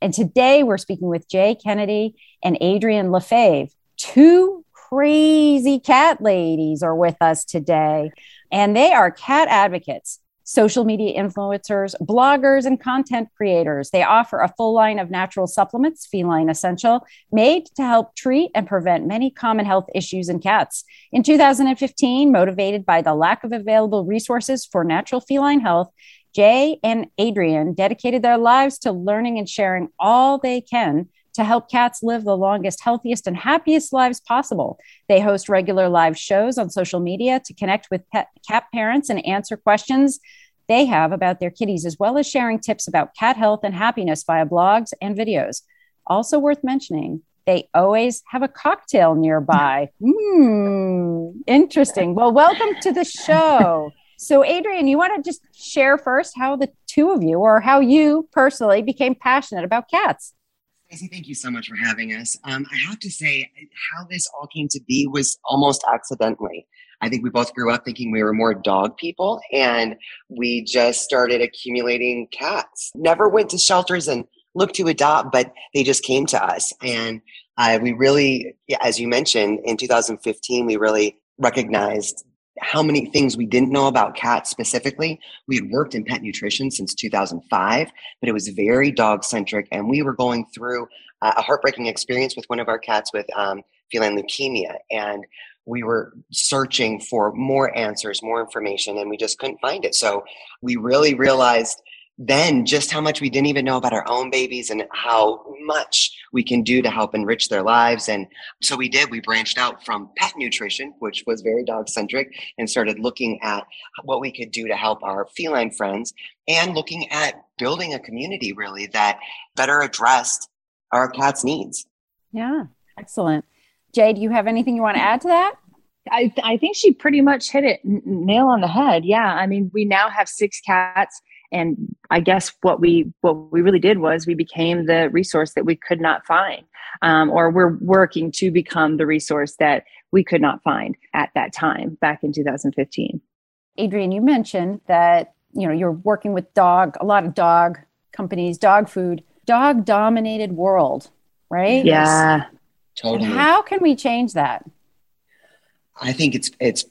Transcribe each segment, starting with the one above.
And today we're speaking with Jae Kennedy and Adrienne Lefebvre, two crazy cat ladies are with us today. And they are cat advocates, social media influencers, bloggers, and content creators. They offer a full line of natural supplements, Feline Essential, made to help treat and prevent many common health issues in cats. In 2015, motivated by the lack of available resources for natural feline health, Jae and Adrienne dedicated their lives to learning and sharing all they can to help cats live the longest, healthiest, and happiest lives possible. They host regular live shows on social media to connect with pet, cat parents and answer questions they have about their kitties, as well as sharing tips about cat health and happiness via blogs and videos. Also worth mentioning, they always have a cocktail nearby. Hmm, interesting. Well, welcome to the show. So, Adrienne, you want to just share first how the two of you, or how you personally, became passionate about cats? Stacy, thank you so much for having us. Um, I have to say, how this all came to be was almost accidentally. I think we both grew up thinking we were more dog people, and we just started accumulating cats. Never went to shelters and looked to adopt, but they just came to us. And uh, we really, as you mentioned, in 2015, we really recognized how many things we didn't know about cats specifically. We had worked in pet nutrition since 2005, but it was very dog centric. And we were going through a heartbreaking experience with one of our cats with um, feline leukemia. And we were searching for more answers, more information, and we just couldn't find it. So we really realized then just how much we didn't even know about our own babies and how much we can do to help enrich their lives. And so we did. We branched out from pet nutrition, which was very dog centric, and started looking at what we could do to help our feline friends and looking at building a community really that better addressed our cats' needs. Yeah, excellent. Jae, do you have anything you want to add to that? I, I think she pretty much hit it nail on the head. Yeah. I mean, we now have six cats and i guess what we what we really did was we became the resource that we could not find um, or we're working to become the resource that we could not find at that time back in 2015 Adrienne, you mentioned that you know you're working with dog a lot of dog companies dog food dog dominated world right? Yeah. Totally. And how can we change that? I think it's it's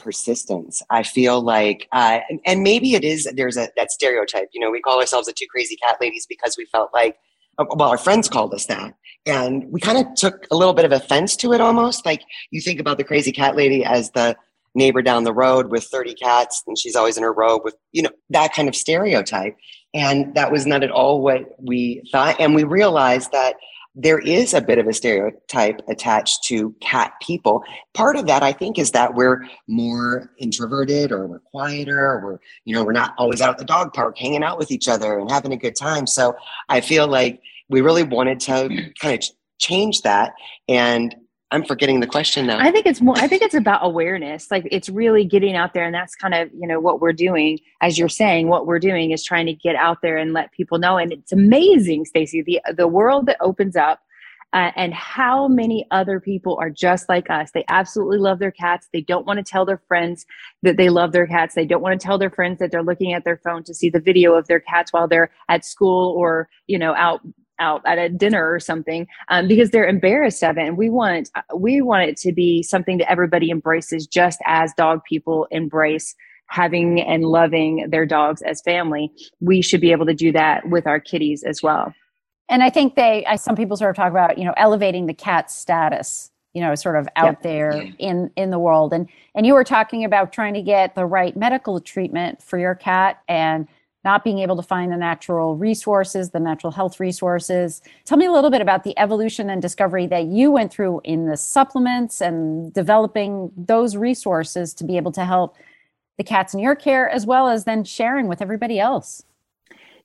persistence. I feel like, uh, and, and, maybe it is, there's a, that stereotype, you know, we call ourselves the two crazy cat ladies because we felt like, uh, well, our friends called us that. And we kind of took a little bit of offense to it almost. Like you think about the crazy cat lady as the neighbor down the road with 30 cats and she's always in her robe with, you know, that kind of stereotype. And that was not at all what we thought. And we realized that there is a bit of a stereotype attached to cat people. Part of that, I think, is that we're more introverted or we're quieter or we're, you know, we're not always out at the dog park hanging out with each other and having a good time. So I feel like we really wanted to kind of change that. And I'm forgetting the question now. I think it's more I think it's about awareness. Like it's really getting out there and that's kind of, you know, what we're doing as you're saying, what we're doing is trying to get out there and let people know and it's amazing, Stacy, the the world that opens up uh, and how many other people are just like us. They absolutely love their cats. They don't want to tell their friends that they love their cats. They don't want to tell their friends that they're looking at their phone to see the video of their cats while they're at school or, you know, out out at a dinner or something um, because they're embarrassed of it. And we want we want it to be something that everybody embraces just as dog people embrace having and loving their dogs as family. We should be able to do that with our kitties as well. And i think they some people sort of talk about you know elevating the cat status you know sort of out yep. there in in the world. And and you were talking about trying to get the right medical treatment for your cat and not being able to find the natural resources, the natural health resources. Tell me a little bit about the evolution and discovery that you went through in the supplements and developing those resources to be able to help the cats in your care, as well as then sharing with everybody else.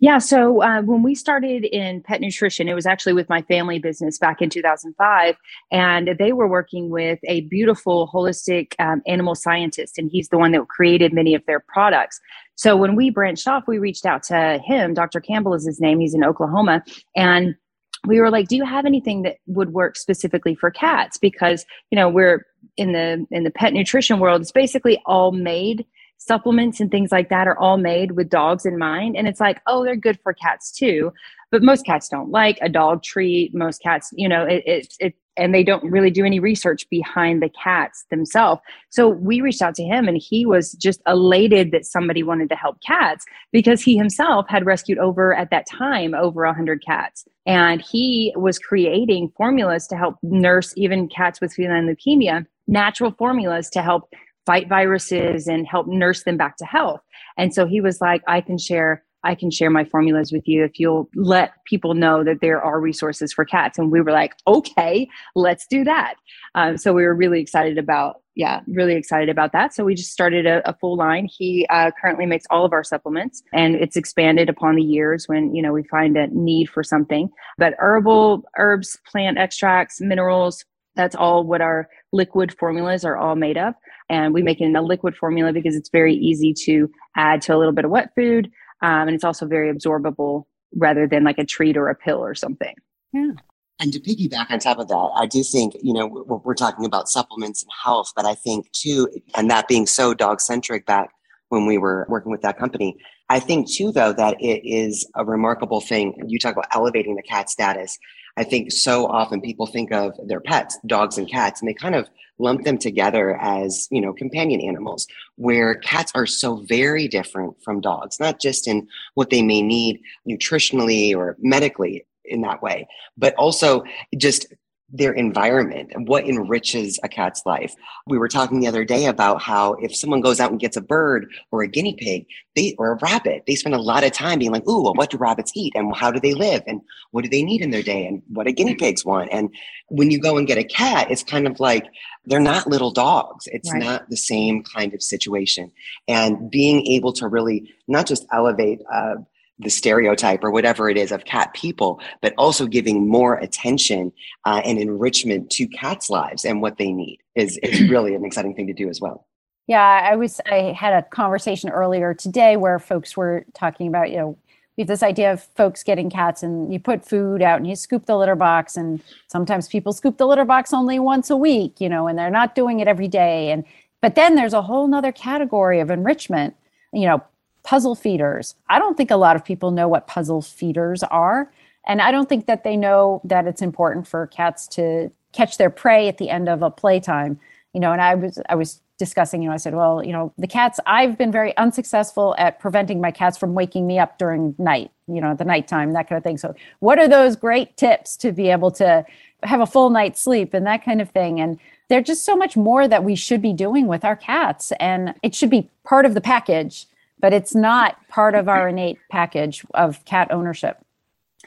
Yeah. So uh, when we started in pet nutrition, it was actually with my family business back in 2005. And they were working with a beautiful holistic um, animal scientist, and he's the one that created many of their products. So when we branched off, we reached out to him. Dr. Campbell is his name. He's in Oklahoma. And we were like, do you have anything that would work specifically for cats? Because, you know, we're in the in the pet nutrition world, it's basically all made supplements and things like that are all made with dogs in mind. And it's like, oh, they're good for cats too. But most cats don't like a dog treat. Most cats, you know, it, it, it and they don't really do any research behind the cats themselves. So we reached out to him and he was just elated that somebody wanted to help cats because he himself had rescued over at that time over 100 cats. And he was creating formulas to help nurse even cats with feline leukemia, natural formulas to help fight viruses and help nurse them back to health. And so he was like, I can share I can share my formulas with you if you'll let people know that there are resources for cats. And we were like, okay, let's do that. Um, so we were really excited about, yeah, really excited about that. So we just started a, a full line. He uh, currently makes all of our supplements, and it's expanded upon the years when you know we find a need for something. But herbal herbs, plant extracts, minerals, that's all what our liquid formulas are all made of. And we make it in a liquid formula because it's very easy to add to a little bit of wet food. Um, and it's also very absorbable rather than like a treat or a pill or something. Yeah. And to piggyback on top of that, I do think, you know, we're, we're talking about supplements and health, but I think too, and that being so dog centric back when we were working with that company, I think too, though, that it is a remarkable thing. You talk about elevating the cat status. I think so often people think of their pets, dogs and cats, and they kind of lump them together as, you know, companion animals, where cats are so very different from dogs, not just in what they may need nutritionally or medically in that way, but also just their environment and what enriches a cat's life. We were talking the other day about how if someone goes out and gets a bird or a guinea pig, they or a rabbit, they spend a lot of time being like, "Ooh, well, what do rabbits eat and how do they live and what do they need in their day and what do guinea pigs want?" And when you go and get a cat, it's kind of like they're not little dogs. It's right. not the same kind of situation. And being able to really not just elevate uh, the stereotype or whatever it is of cat people, but also giving more attention uh, and enrichment to cats' lives and what they need is, is really an exciting thing to do as well. Yeah, I was I had a conversation earlier today where folks were talking about, you know, we have this idea of folks getting cats and you put food out and you scoop the litter box and sometimes people scoop the litter box only once a week, you know, and they're not doing it every day. And but then there's a whole nother category of enrichment, you know, puzzle feeders. I don't think a lot of people know what puzzle feeders are. And I don't think that they know that it's important for cats to catch their prey at the end of a playtime. You know, and I was I was discussing, you know, I said, well, you know, the cats, I've been very unsuccessful at preventing my cats from waking me up during night, you know, the nighttime, that kind of thing. So what are those great tips to be able to have a full night's sleep and that kind of thing? And there's just so much more that we should be doing with our cats. And it should be part of the package but it's not part of our innate package of cat ownership.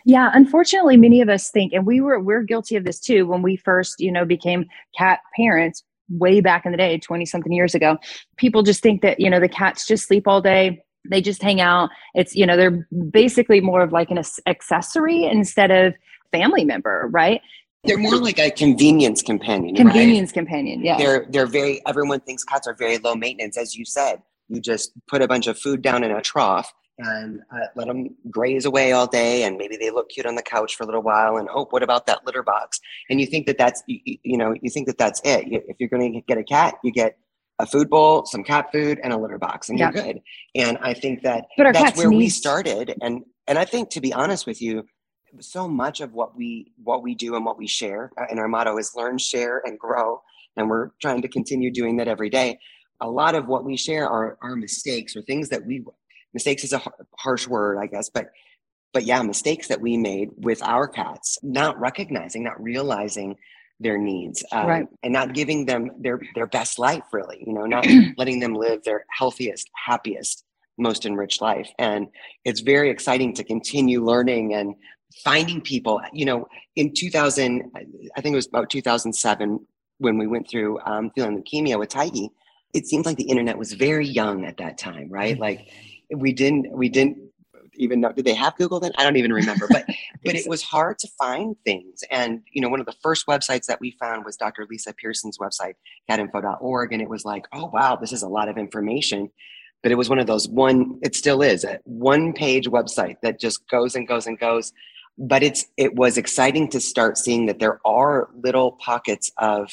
Yeah, unfortunately, many of us think, and we were we're guilty of this too when we first, you know, became cat parents way back in the day, 20 something years ago. People just think that, you know, the cats just sleep all day. They just hang out. It's, you know, they're basically more of like an accessory instead of family member, right? They're more like a convenience companion. Convenience right? companion, yeah. They're they're very everyone thinks cats are very low maintenance, as you said. You just put a bunch of food down in a trough and uh, let them graze away all day and maybe they look cute on the couch for a little while and hope what about that litter box? And you think that that's you, you know you think that that's it. If you're going to get a cat you get a food bowl some cat food and a litter box and yeah. you're good. And i think that that's where we started. And and i think to be honest with you so much of what we what we do and what we share uh, and our motto is learn share and grow. And we're trying to continue doing that every day a lot of what we share are, are mistakes or things that we mistakes is a harsh word i guess but but yeah mistakes that we made with our cats not recognizing not realizing their needs um, right. and not giving them their their best life really you know not letting them live their healthiest happiest most enriched life and it's very exciting to continue learning and finding people you know in 2000 i think it was about 2007 when we went through um, feline leukemia with Tiggy, it seemed like the internet was very young at that time, right? Mm-hmm. Like we didn't we didn't even know did they have Google then? I don't even remember. But but it was hard to find things. And you know, one of the first websites that we found was Dr. Lisa Pierson's website, catinfo.org. And it was like, oh wow, this is a lot of information. But it was one of those one, it still is a one page website that just goes and goes and goes. But it's it was exciting to start seeing that there are little pockets of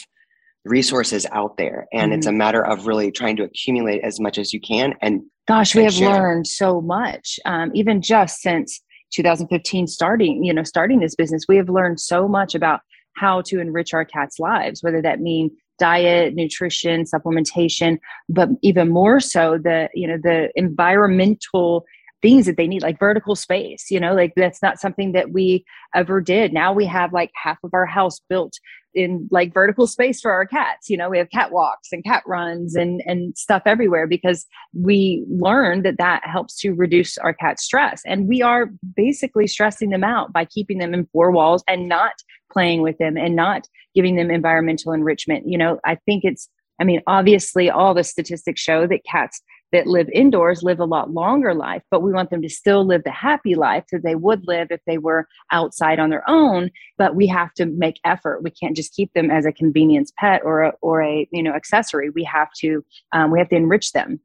resources out there and mm-hmm. it's a mm-hmm. matter of really trying to accumulate as much as you can and gosh we have share. learned so much um, even just since 2015 starting you know starting this business we have learned so much about how to enrich our cats lives whether that mean diet nutrition supplementation but even more so the you know the environmental things that they need like vertical space you know like that's not something that we ever did. Now we have like half of our house built in like vertical space for our cats you know we have cat walks and cat runs and and stuff everywhere because we learned that that helps to reduce our cat stress. And we are basically stressing them out by keeping them in four walls and not playing with them and not giving them environmental enrichment. You know i think it's i mean obviously all the statistics show that cats that live indoors live a lot longer life, but we want them to still live the happy life that they would live if they were outside on their own. But we have to make effort. We can't just keep them as a convenience pet or a, or a you know accessory. We have to um, we have to enrich them.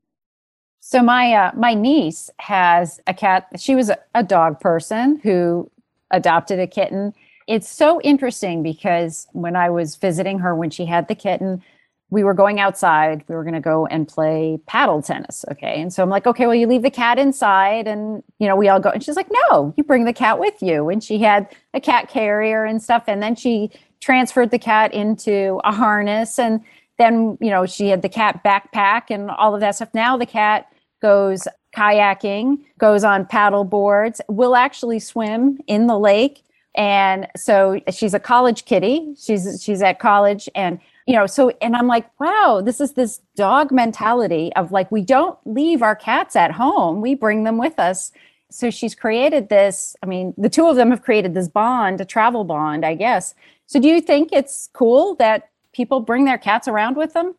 So my uh, my niece has a cat. She was a, a dog person who adopted a kitten. It's so interesting because when I was visiting her when she had the kitten, we were going outside. We were going to go and play paddle tennis. Okay. And so I'm like, okay, well, you leave the cat inside and, you know, we all go. And she's like, no, you bring the cat with you. And she had a cat carrier and stuff. And then she transferred the cat into a harness. And then, you know, she had the cat backpack and all of that stuff. Now the cat goes kayaking, goes on paddle boards, will actually swim in the lake. And so she's a college kitty. She's she's at college and you know so and i'm like wow this is this dog mentality of like we don't leave our cats at home. We bring them with us. So she's created this i mean the two of them have created this bond a travel bond i guess. So do you think it's cool that people bring their cats around with them?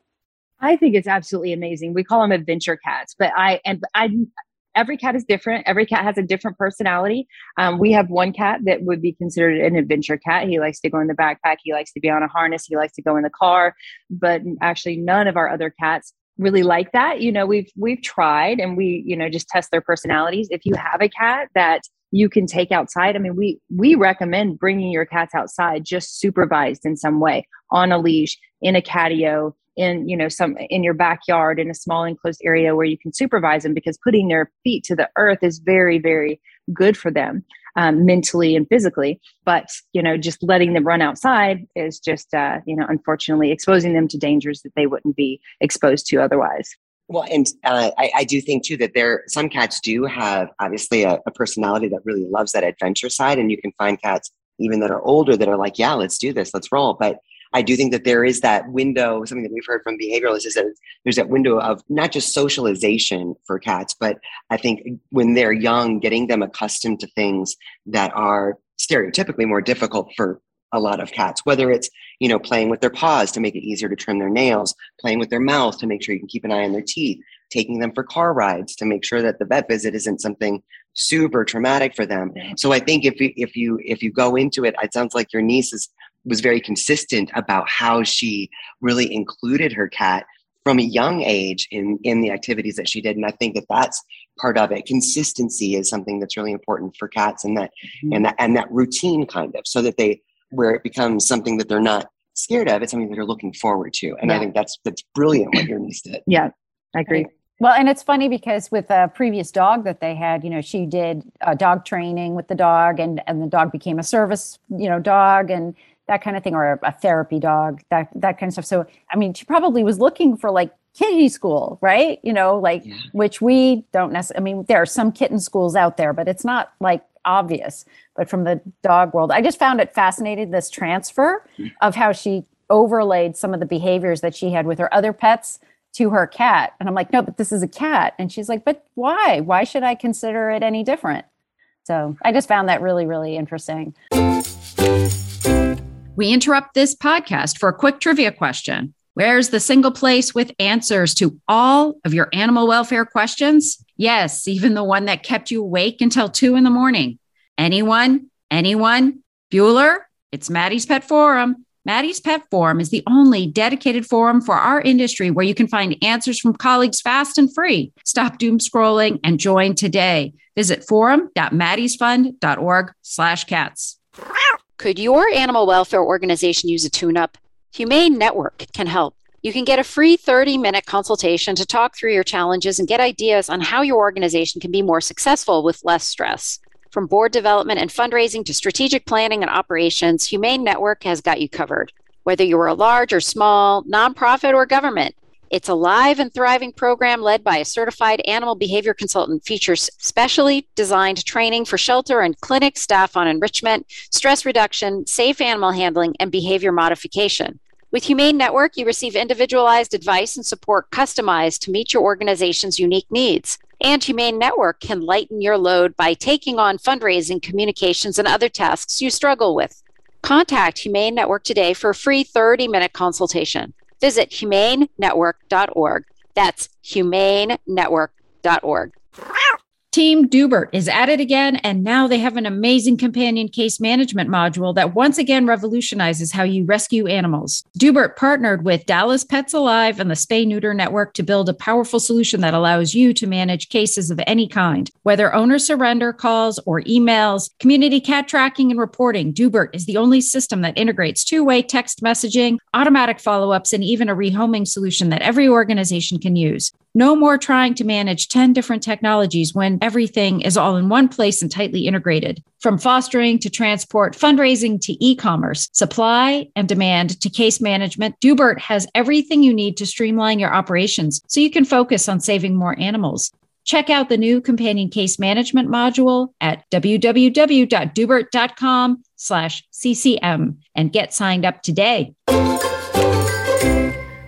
I think it's absolutely amazing. We call them adventure cats, but I and I every cat is different. Every cat has a different personality. Um, we have one cat that would be considered an adventure cat. He likes to go in the backpack. He likes to be on a harness. He likes to go in the car. But actually, none of our other cats really like that. You know, we've we've tried and we you know just test their personalities. If you have a cat that you can take outside, I mean, we we recommend bringing your cats outside, just supervised in some way, on a leash, in a catio, in you know some in your backyard in a small enclosed area where you can supervise them because putting their feet to the earth is very very good for them um, mentally and physically but you know just letting them run outside is just uh, you know unfortunately exposing them to dangers that they wouldn't be exposed to otherwise well, and uh, I, I, do think too that there some cats do have obviously a, a, personality that really loves that adventure side, and you can find cats even that are older that are like, yeah, let's do this, let's roll. But I do think that there is that window, something that we've heard from behavioralists is that there's that window of not just socialization for cats, but I think when they're young, getting them accustomed to things that are stereotypically more difficult for a lot of cats, whether it's, you know, playing with their paws to make it easier to trim their nails, playing with their mouth to make sure you can keep an eye on their teeth, taking them for car rides to make sure that the vet visit isn't something super traumatic for them. So I think if you, if you, if you go into it, it sounds like your niece is was very consistent about how she really included her cat from a young age in in the activities that she did. And i think that that's part of it. Consistency is something that's really important for cats and that mm-hmm. and that and that routine kind of so that they where it becomes something that they're not scared of it's something that they're looking forward to. And yeah. i think that's that's brilliant what your niece did. Yeah i agree. Well, and it's funny because with a previous dog that they had, you know, she did uh, dog training with the dog, and and the dog became a service, you know, dog, and that kind of thing, or a therapy dog, that that kind of stuff. So, I mean, she probably was looking for like kitty school, right? You know, like yeah. which we don't necessarily. I mean, there are some kitten schools out there, but it's not like obvious. But from the dog world, I just found it fascinating this transfer mm. of how she overlaid some of the behaviors that she had with her other pets to her cat. And I'm like, no, but this is a cat. And she's like, but why? Why should I consider it any different? So I just found that really, really interesting. We interrupt this podcast for a quick trivia question. Where's the single place with answers to all of your animal welfare questions? Yes, even the one that kept you awake until two in the morning. Anyone? Anyone? Bueller? It's Maddie's Pet Forum. Maddie's Pet Forum is the only dedicated forum for our industry where you can find answers from colleagues fast and free. Stop doom scrolling and join today. Visit forum.maddiesfund.org slash cats. Could your animal welfare organization use a tune-up? Humane Network can help. You can get a free 30 minute consultation to talk through your challenges and get ideas on how your organization can be more successful with less stress. From board development and fundraising to strategic planning and operations, Humane Network has got you covered. Whether you are a large or small, nonprofit or government, it's a live and thriving program led by a certified animal behavior consultant, features specially designed training for shelter and clinic staff on enrichment, stress reduction, safe animal handling, and behavior modification. With Humane Network, you receive individualized advice and support customized to meet your organization's unique needs. And Humane Network can lighten your load by taking on fundraising, communications, and other tasks you struggle with. Contact Humane Network today for a free 30 minute consultation. Visit humanenetwork.org. That's humanenetwork.org. Team Doobert is at it again, and now they have an amazing companion case management module that once again revolutionizes how you rescue animals. Doobert partnered with Dallas Pets Alive and the Spay Neuter Network to build a powerful solution that allows you to manage cases of any kind, whether owner surrender calls or emails, community cat tracking and reporting. Doobert is the only system that integrates two way text messaging, automatic follow ups, and even a rehoming solution that every organization can use. No more trying to manage 10 different technologies when everything is all in one place and tightly integrated. From fostering to transport, fundraising to e commerce, supply and demand to case management, Doobert has everything you need to streamline your operations so you can focus on saving more animals. Check out the new companion case management module at www.doobert.com slash CCM and get signed up today.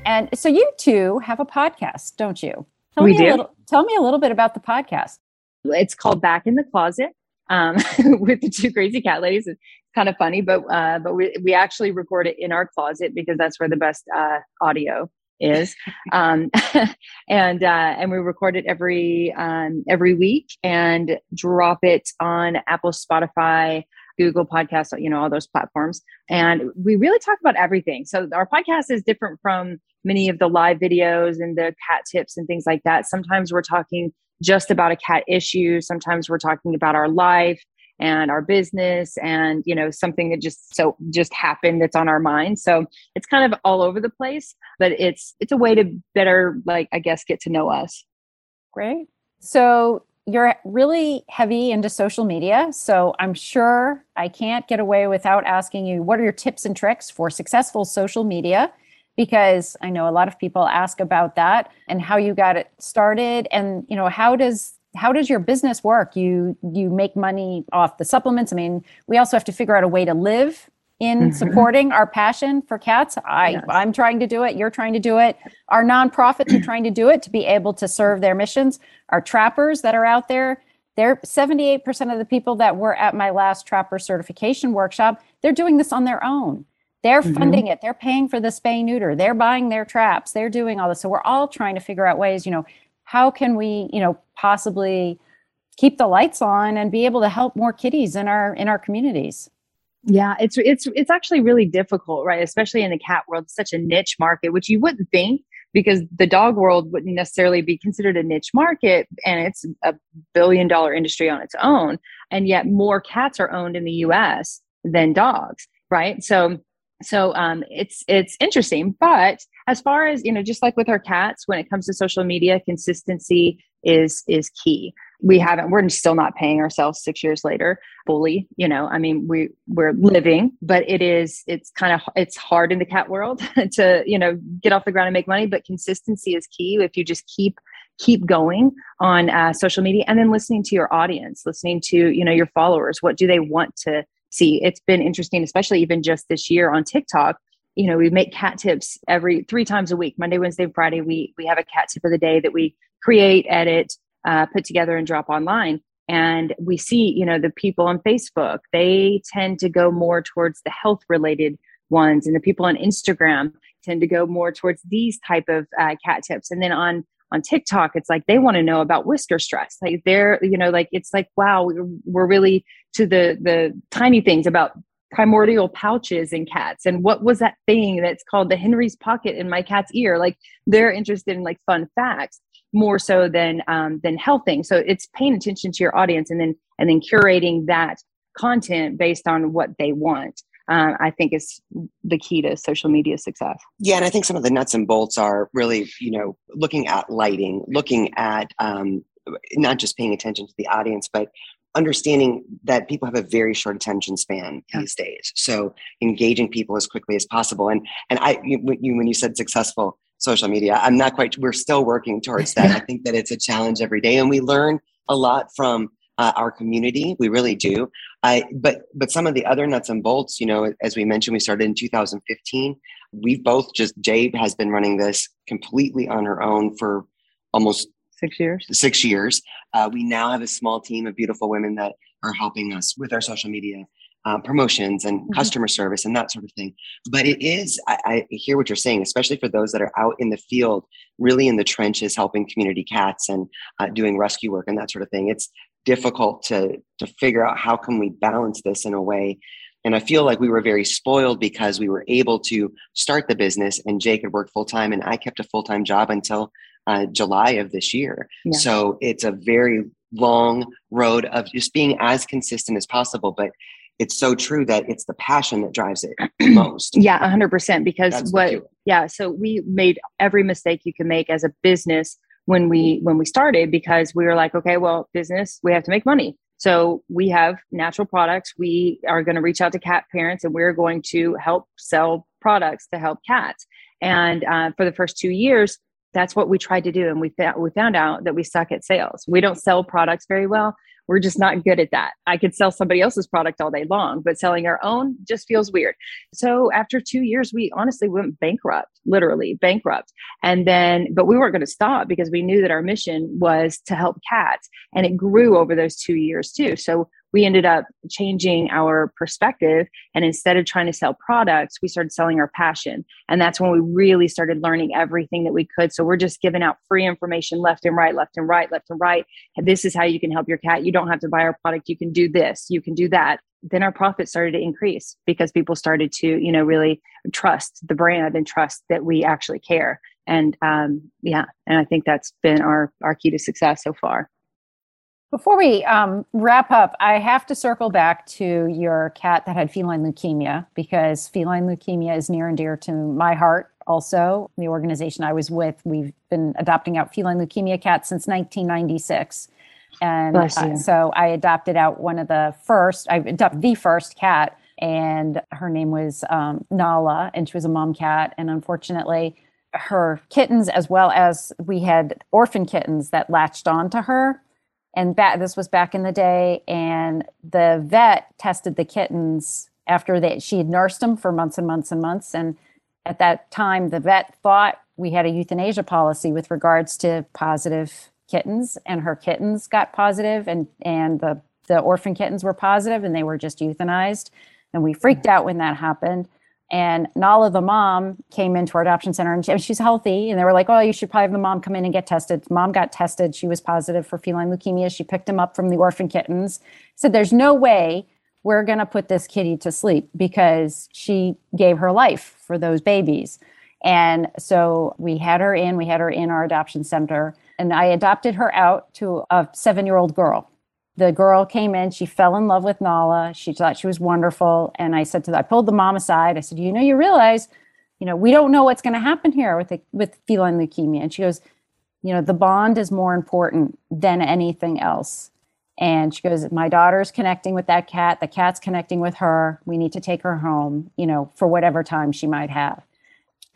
And so you two have a podcast, don't you? Tell we me do. A little, tell me a little bit about the podcast. It's called Back in the Closet um, with the two crazy cat ladies. It's kind of funny, but uh, but we we actually record it in our closet because that's where the best uh, audio is. um, and uh, and we record it every um, every week and drop it on Apple, Spotify, Google Podcasts, you know, all those platforms. And we really talk about everything. So our podcast is different from many of the live videos and the cat tips and things like that. Sometimes we're talking just about a cat issue. Sometimes we're talking about our life and our business and you know something that just so just happened that's on our mind so it's kind of all over the place but it's it's a way to better like i guess get to know us Great. So you're really heavy into social media. So I'm sure I can't get away without asking you what are your tips and tricks for successful social media? Because I know a lot of people ask about that and how you got it started and you know how does how does your business work? You you make money off the supplements. I mean, we also have to figure out a way to live in Mhm. supporting our passion for cats. I Yes. I'm trying to do it, you're trying to do it. Our nonprofits are trying to do it to be able to serve their missions. Our trappers that are out there, they're 78% of the people that were at my last trapper certification workshop, they're doing this on their own. They're Mhm. funding it. They're paying for the spay neuter. They're buying their traps. They're doing all this. So we're all trying to figure out ways, you know, how can we, you know, possibly keep the lights on and be able to help more kitties in our in our communities. Yeah, it's it's it's actually really difficult, right? Especially in the cat world, such a niche market, which you wouldn't think because the dog world wouldn't necessarily be considered a niche market and it's a billion dollar industry on its own. And yet more cats are owned in the US than dogs, right? So so um, it's it's interesting, but as far as you know, just like with our cats, when it comes to social media, consistency is is key. We haven't, we're still not paying ourselves six years later fully. You know, I mean, we we're living, but it is it's kind of it's hard in the cat world to you know get off the ground and make money. But consistency is key. If you just keep keep going on uh, social media and then listening to your audience, listening to you know your followers, what do they want to see? It's been interesting, especially even just this year on TikTok you know we make cat tips every three times a week monday wednesday friday we we have a cat tip of the day that we create edit uh, put together and drop online and we see you know the people on facebook they tend to go more towards the health related ones and the people on instagram tend to go more towards these type of uh, cat tips. And then on on TikTok, it's like they want to know about whisker stress. Like they're, you know, like it's like, wow, we're, really to the the tiny things about primordial pouches in cats and what was that thing that's called the henry's pocket in my cat's ear like they're interested in like fun facts more so than um, than health things so it's paying attention to your audience and then and then curating that content based on what they want uh, I think is the key to social media success. Yeah, and I think some of the nuts and bolts are really, you know, looking at lighting, looking at um, not just paying attention to the audience, but understanding that people have a very short attention span yeah. these days. So engaging people as quickly as possible. And and I you, when you said successful social media, I'm not quite. We're still working towards that. I think that it's a challenge every day, and we learn a lot from uh, our community. We really do. I but but some of the other nuts and bolts, you know, as we mentioned, we started in 2015. We've both just Jade has been running this completely on her own for almost six years. Six years. Uh, we now have a small team of beautiful women that are helping us with our social media uh, promotions and mm-hmm. customer service and that sort of thing. But it is, I, I, hear what you're saying, especially for those that are out in the field, really in the trenches, helping community cats and uh, doing rescue work and that sort of thing. It's difficult to to figure out how can we balance this in a way. And I feel like we were very spoiled because we were able to start the business, and Jake had worked full time, and I kept a full time job until uh, July of this year. Yeah. So it's a very long road of just being as consistent as possible. But it's so true that it's the passion that drives it most. yeah, 100%. Because That's what, yeah, so we made every mistake you can make as a business when we when we started because we were like okay well business we have to make money so we have natural products we are going to reach out to cat parents and we're going to help sell products to help cats and uh, for the first two years that's what we tried to do and we, found we found out that we suck at sales. We don't sell products very well. We're just not good at that. I could sell somebody else's product all day long but selling our own just feels weird. So after two years we honestly went bankrupt literally bankrupt. And then but we weren't going to stop because we knew that our mission was to help cats and it grew over those two years too. So we ended up changing our perspective. And instead of trying to sell products, we started selling our passion. And that's when we really started learning everything that we could. So we're just giving out free information left and right, left and right, left and right. This is how you can help your cat. You don't have to buy our product. You can do this, you can do that. Then our profits started to increase because people started to, you know, really trust the brand and trust that we actually care. And um, yeah, and I think that's been our our key to success so far. Before we um, wrap up, I have to circle back to your cat that had feline leukemia because feline leukemia is near and dear to my heart. Also, the organization I was with, we've been adopting out feline leukemia cats since 1996. And uh, so I adopted out one of the first, I adopted the first cat, and her name was um, Nala, and she was a mom cat. And unfortunately, her kittens, as well as we had orphan kittens that latched onto her and back, this was back in the day and the vet tested the kittens after that she had nursed them for months and months and months. And at that time the vet thought we had a euthanasia policy with regards to positive kittens and her kittens got positive and and the the orphan kittens were positive and they were just euthanized. And we freaked out when that happened and Nala, the mom, came into our adoption center and, she's healthy. And they were like, oh, you should probably have the mom come in and get tested. Mom got tested. She was positive for feline leukemia. She picked him up from the orphan kittens. Said, there's no way we're going to put this kitty to sleep because she gave her life for those babies. And so we had her in, we had her in our adoption center. And I adopted her out to a seven year old girl the girl came in she fell in love with nala. She thought she was wonderful. And i said to the, i pulled the mom aside. I said you know you realize you know we don't know what's going to happen here with the, with feline leukemia. And she goes you know the bond is more important than anything else. And she goes my daughter's connecting with that cat. The cat's connecting with her. We need to take her home you know for whatever time she might have.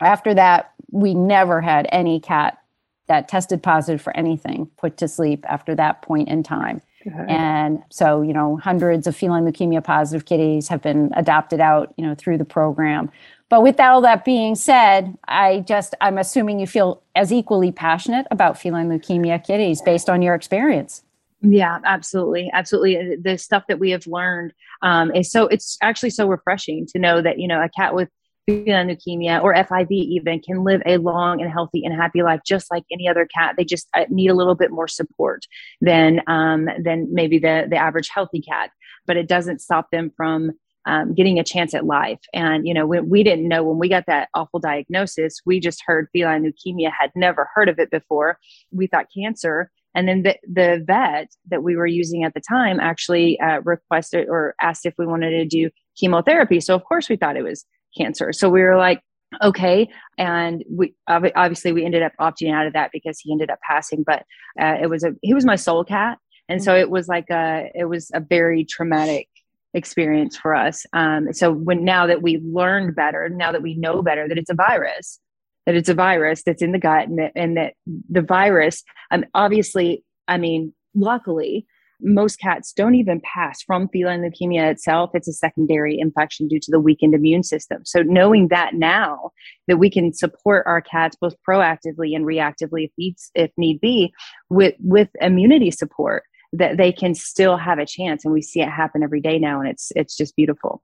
After that we never had any cat that tested positive for anything put to sleep after that point in time and so, you know, hundreds of feline leukemia positive kitties have been adopted out, you know, through the program. But with all that being said, I just, I'm assuming you feel as equally passionate about feline leukemia kitties based on your experience. Yeah, absolutely. Absolutely. The stuff that we have learned um, is so, it's actually so refreshing to know that, you know, a cat with feline leukemia or FIV even can live a long and healthy and happy life just like any other cat. They just uh, need a little bit more support than um, than maybe the the average healthy cat, but it doesn't stop them from um, getting a chance at life. And you know, we, we didn't know when we got that awful diagnosis. We just heard feline leukemia, had never heard of it before. We thought cancer. And then the, the vet that we were using at the time actually uh, requested or asked if we wanted to do chemotherapy. So of course we thought it was cancer. So we were like, okay. And we obviously we ended up opting out of that because he ended up passing. But uh, it was a he was my soul cat, and so mm-hmm. it was like a it was a very traumatic experience for us. Um, so when now that we've learned better, now that we know better that it's a virus, that it's a virus that's in the gut, and that and that the virus, um, obviously, I mean, luckily most cats don't even pass from feline leukemia itself. It's a secondary infection due to the weakened immune system. So knowing that now that we can support our cats both proactively and reactively if needs, if need be with, with immunity support, that they can still have a chance. And we see it happen every day now. And it's, it's just beautiful.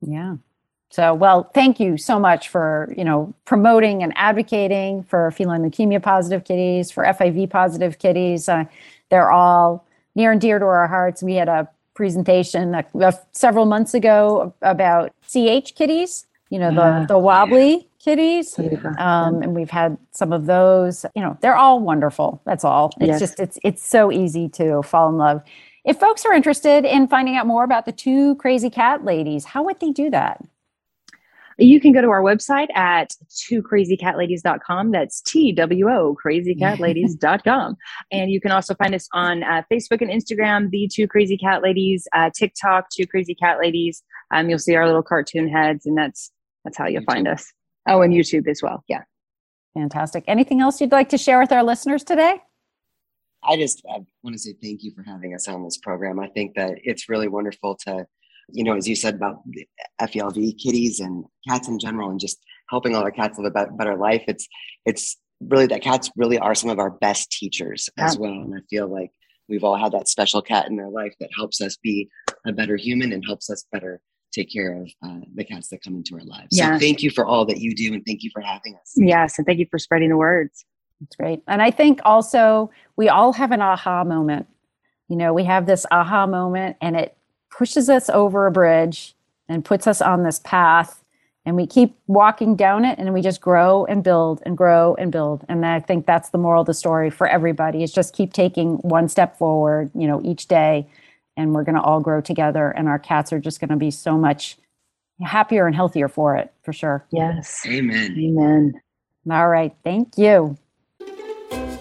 Yeah. So, well, thank you so much for, you know, promoting and advocating for feline leukemia positive kitties, for FIV positive kitties. Uh, they're all near and dear to our hearts. We had a presentation uh, several months ago about CH kitties, you know, the, the wobbly yeah. kitties. Um, and we've had some of those, you know, they're all wonderful. That's all. It's yes. just, it's, it's so easy to fall in love. If folks are interested in finding out more about the two crazy cat ladies, how would they do that? You can go to our website at twocrazycatladies.com. That's T W O crazycatladies.com. and you can also find us on uh, Facebook and Instagram, the Two Crazy Cat Ladies, uh, TikTok, Two Crazy Cat Ladies. Um, you'll see our little cartoon heads, and that's that's how you'll YouTube. find us. Oh, and YouTube as well. Yeah. Fantastic. Anything else you'd like to share with our listeners today? I just I want to say thank you for having us on this program. I think that it's really wonderful to you know, as you said about FELV kitties and cats in general, and just helping all our cats live a better life. It's it's really that cats really are some of our best teachers as well. And I feel like we've all had that special cat in our life that helps us be a better human and helps us better take care of uh, the cats that come into our lives. Yeah. So thank you for all that you do and thank you for having us. Yes, and thank you for spreading the words. That's great. And I think also we all have an aha moment. You know, we have this aha moment and it pushes us over a bridge and puts us on this path. And we keep walking down it and we just grow and build and grow and build. And i think that's the moral of the story for everybody is just keep taking one step forward you know each day and we're going to all grow together and our cats are just going to be so much happier and healthier for it for sure. Yes. Amen. Amen. All right. Thank you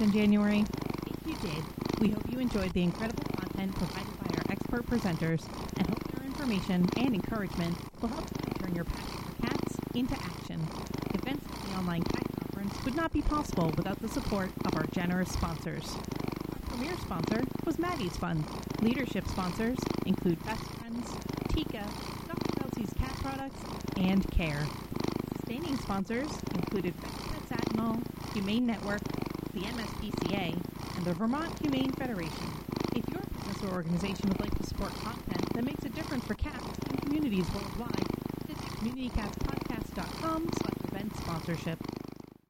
in January? If you did, we hope you enjoyed the incredible content provided by our expert presenters and hope your information and encouragement will help you turn your passion for cats into action. Events at the online cat conference would not be possible without the support of our generous sponsors. Our premier sponsor was Maddie's Fund. Leadership sponsors include Best Friends, Tika, Dr. Elsey's Cat Products, and Care. Sustaining sponsors included Pets Atinol, Humane Network, the MSPCA, and the Vermont Humane Federation. If your business or organization would like to support content that makes a difference for cats and communities worldwide, visit communitycatspodcast.com slash event sponsorship.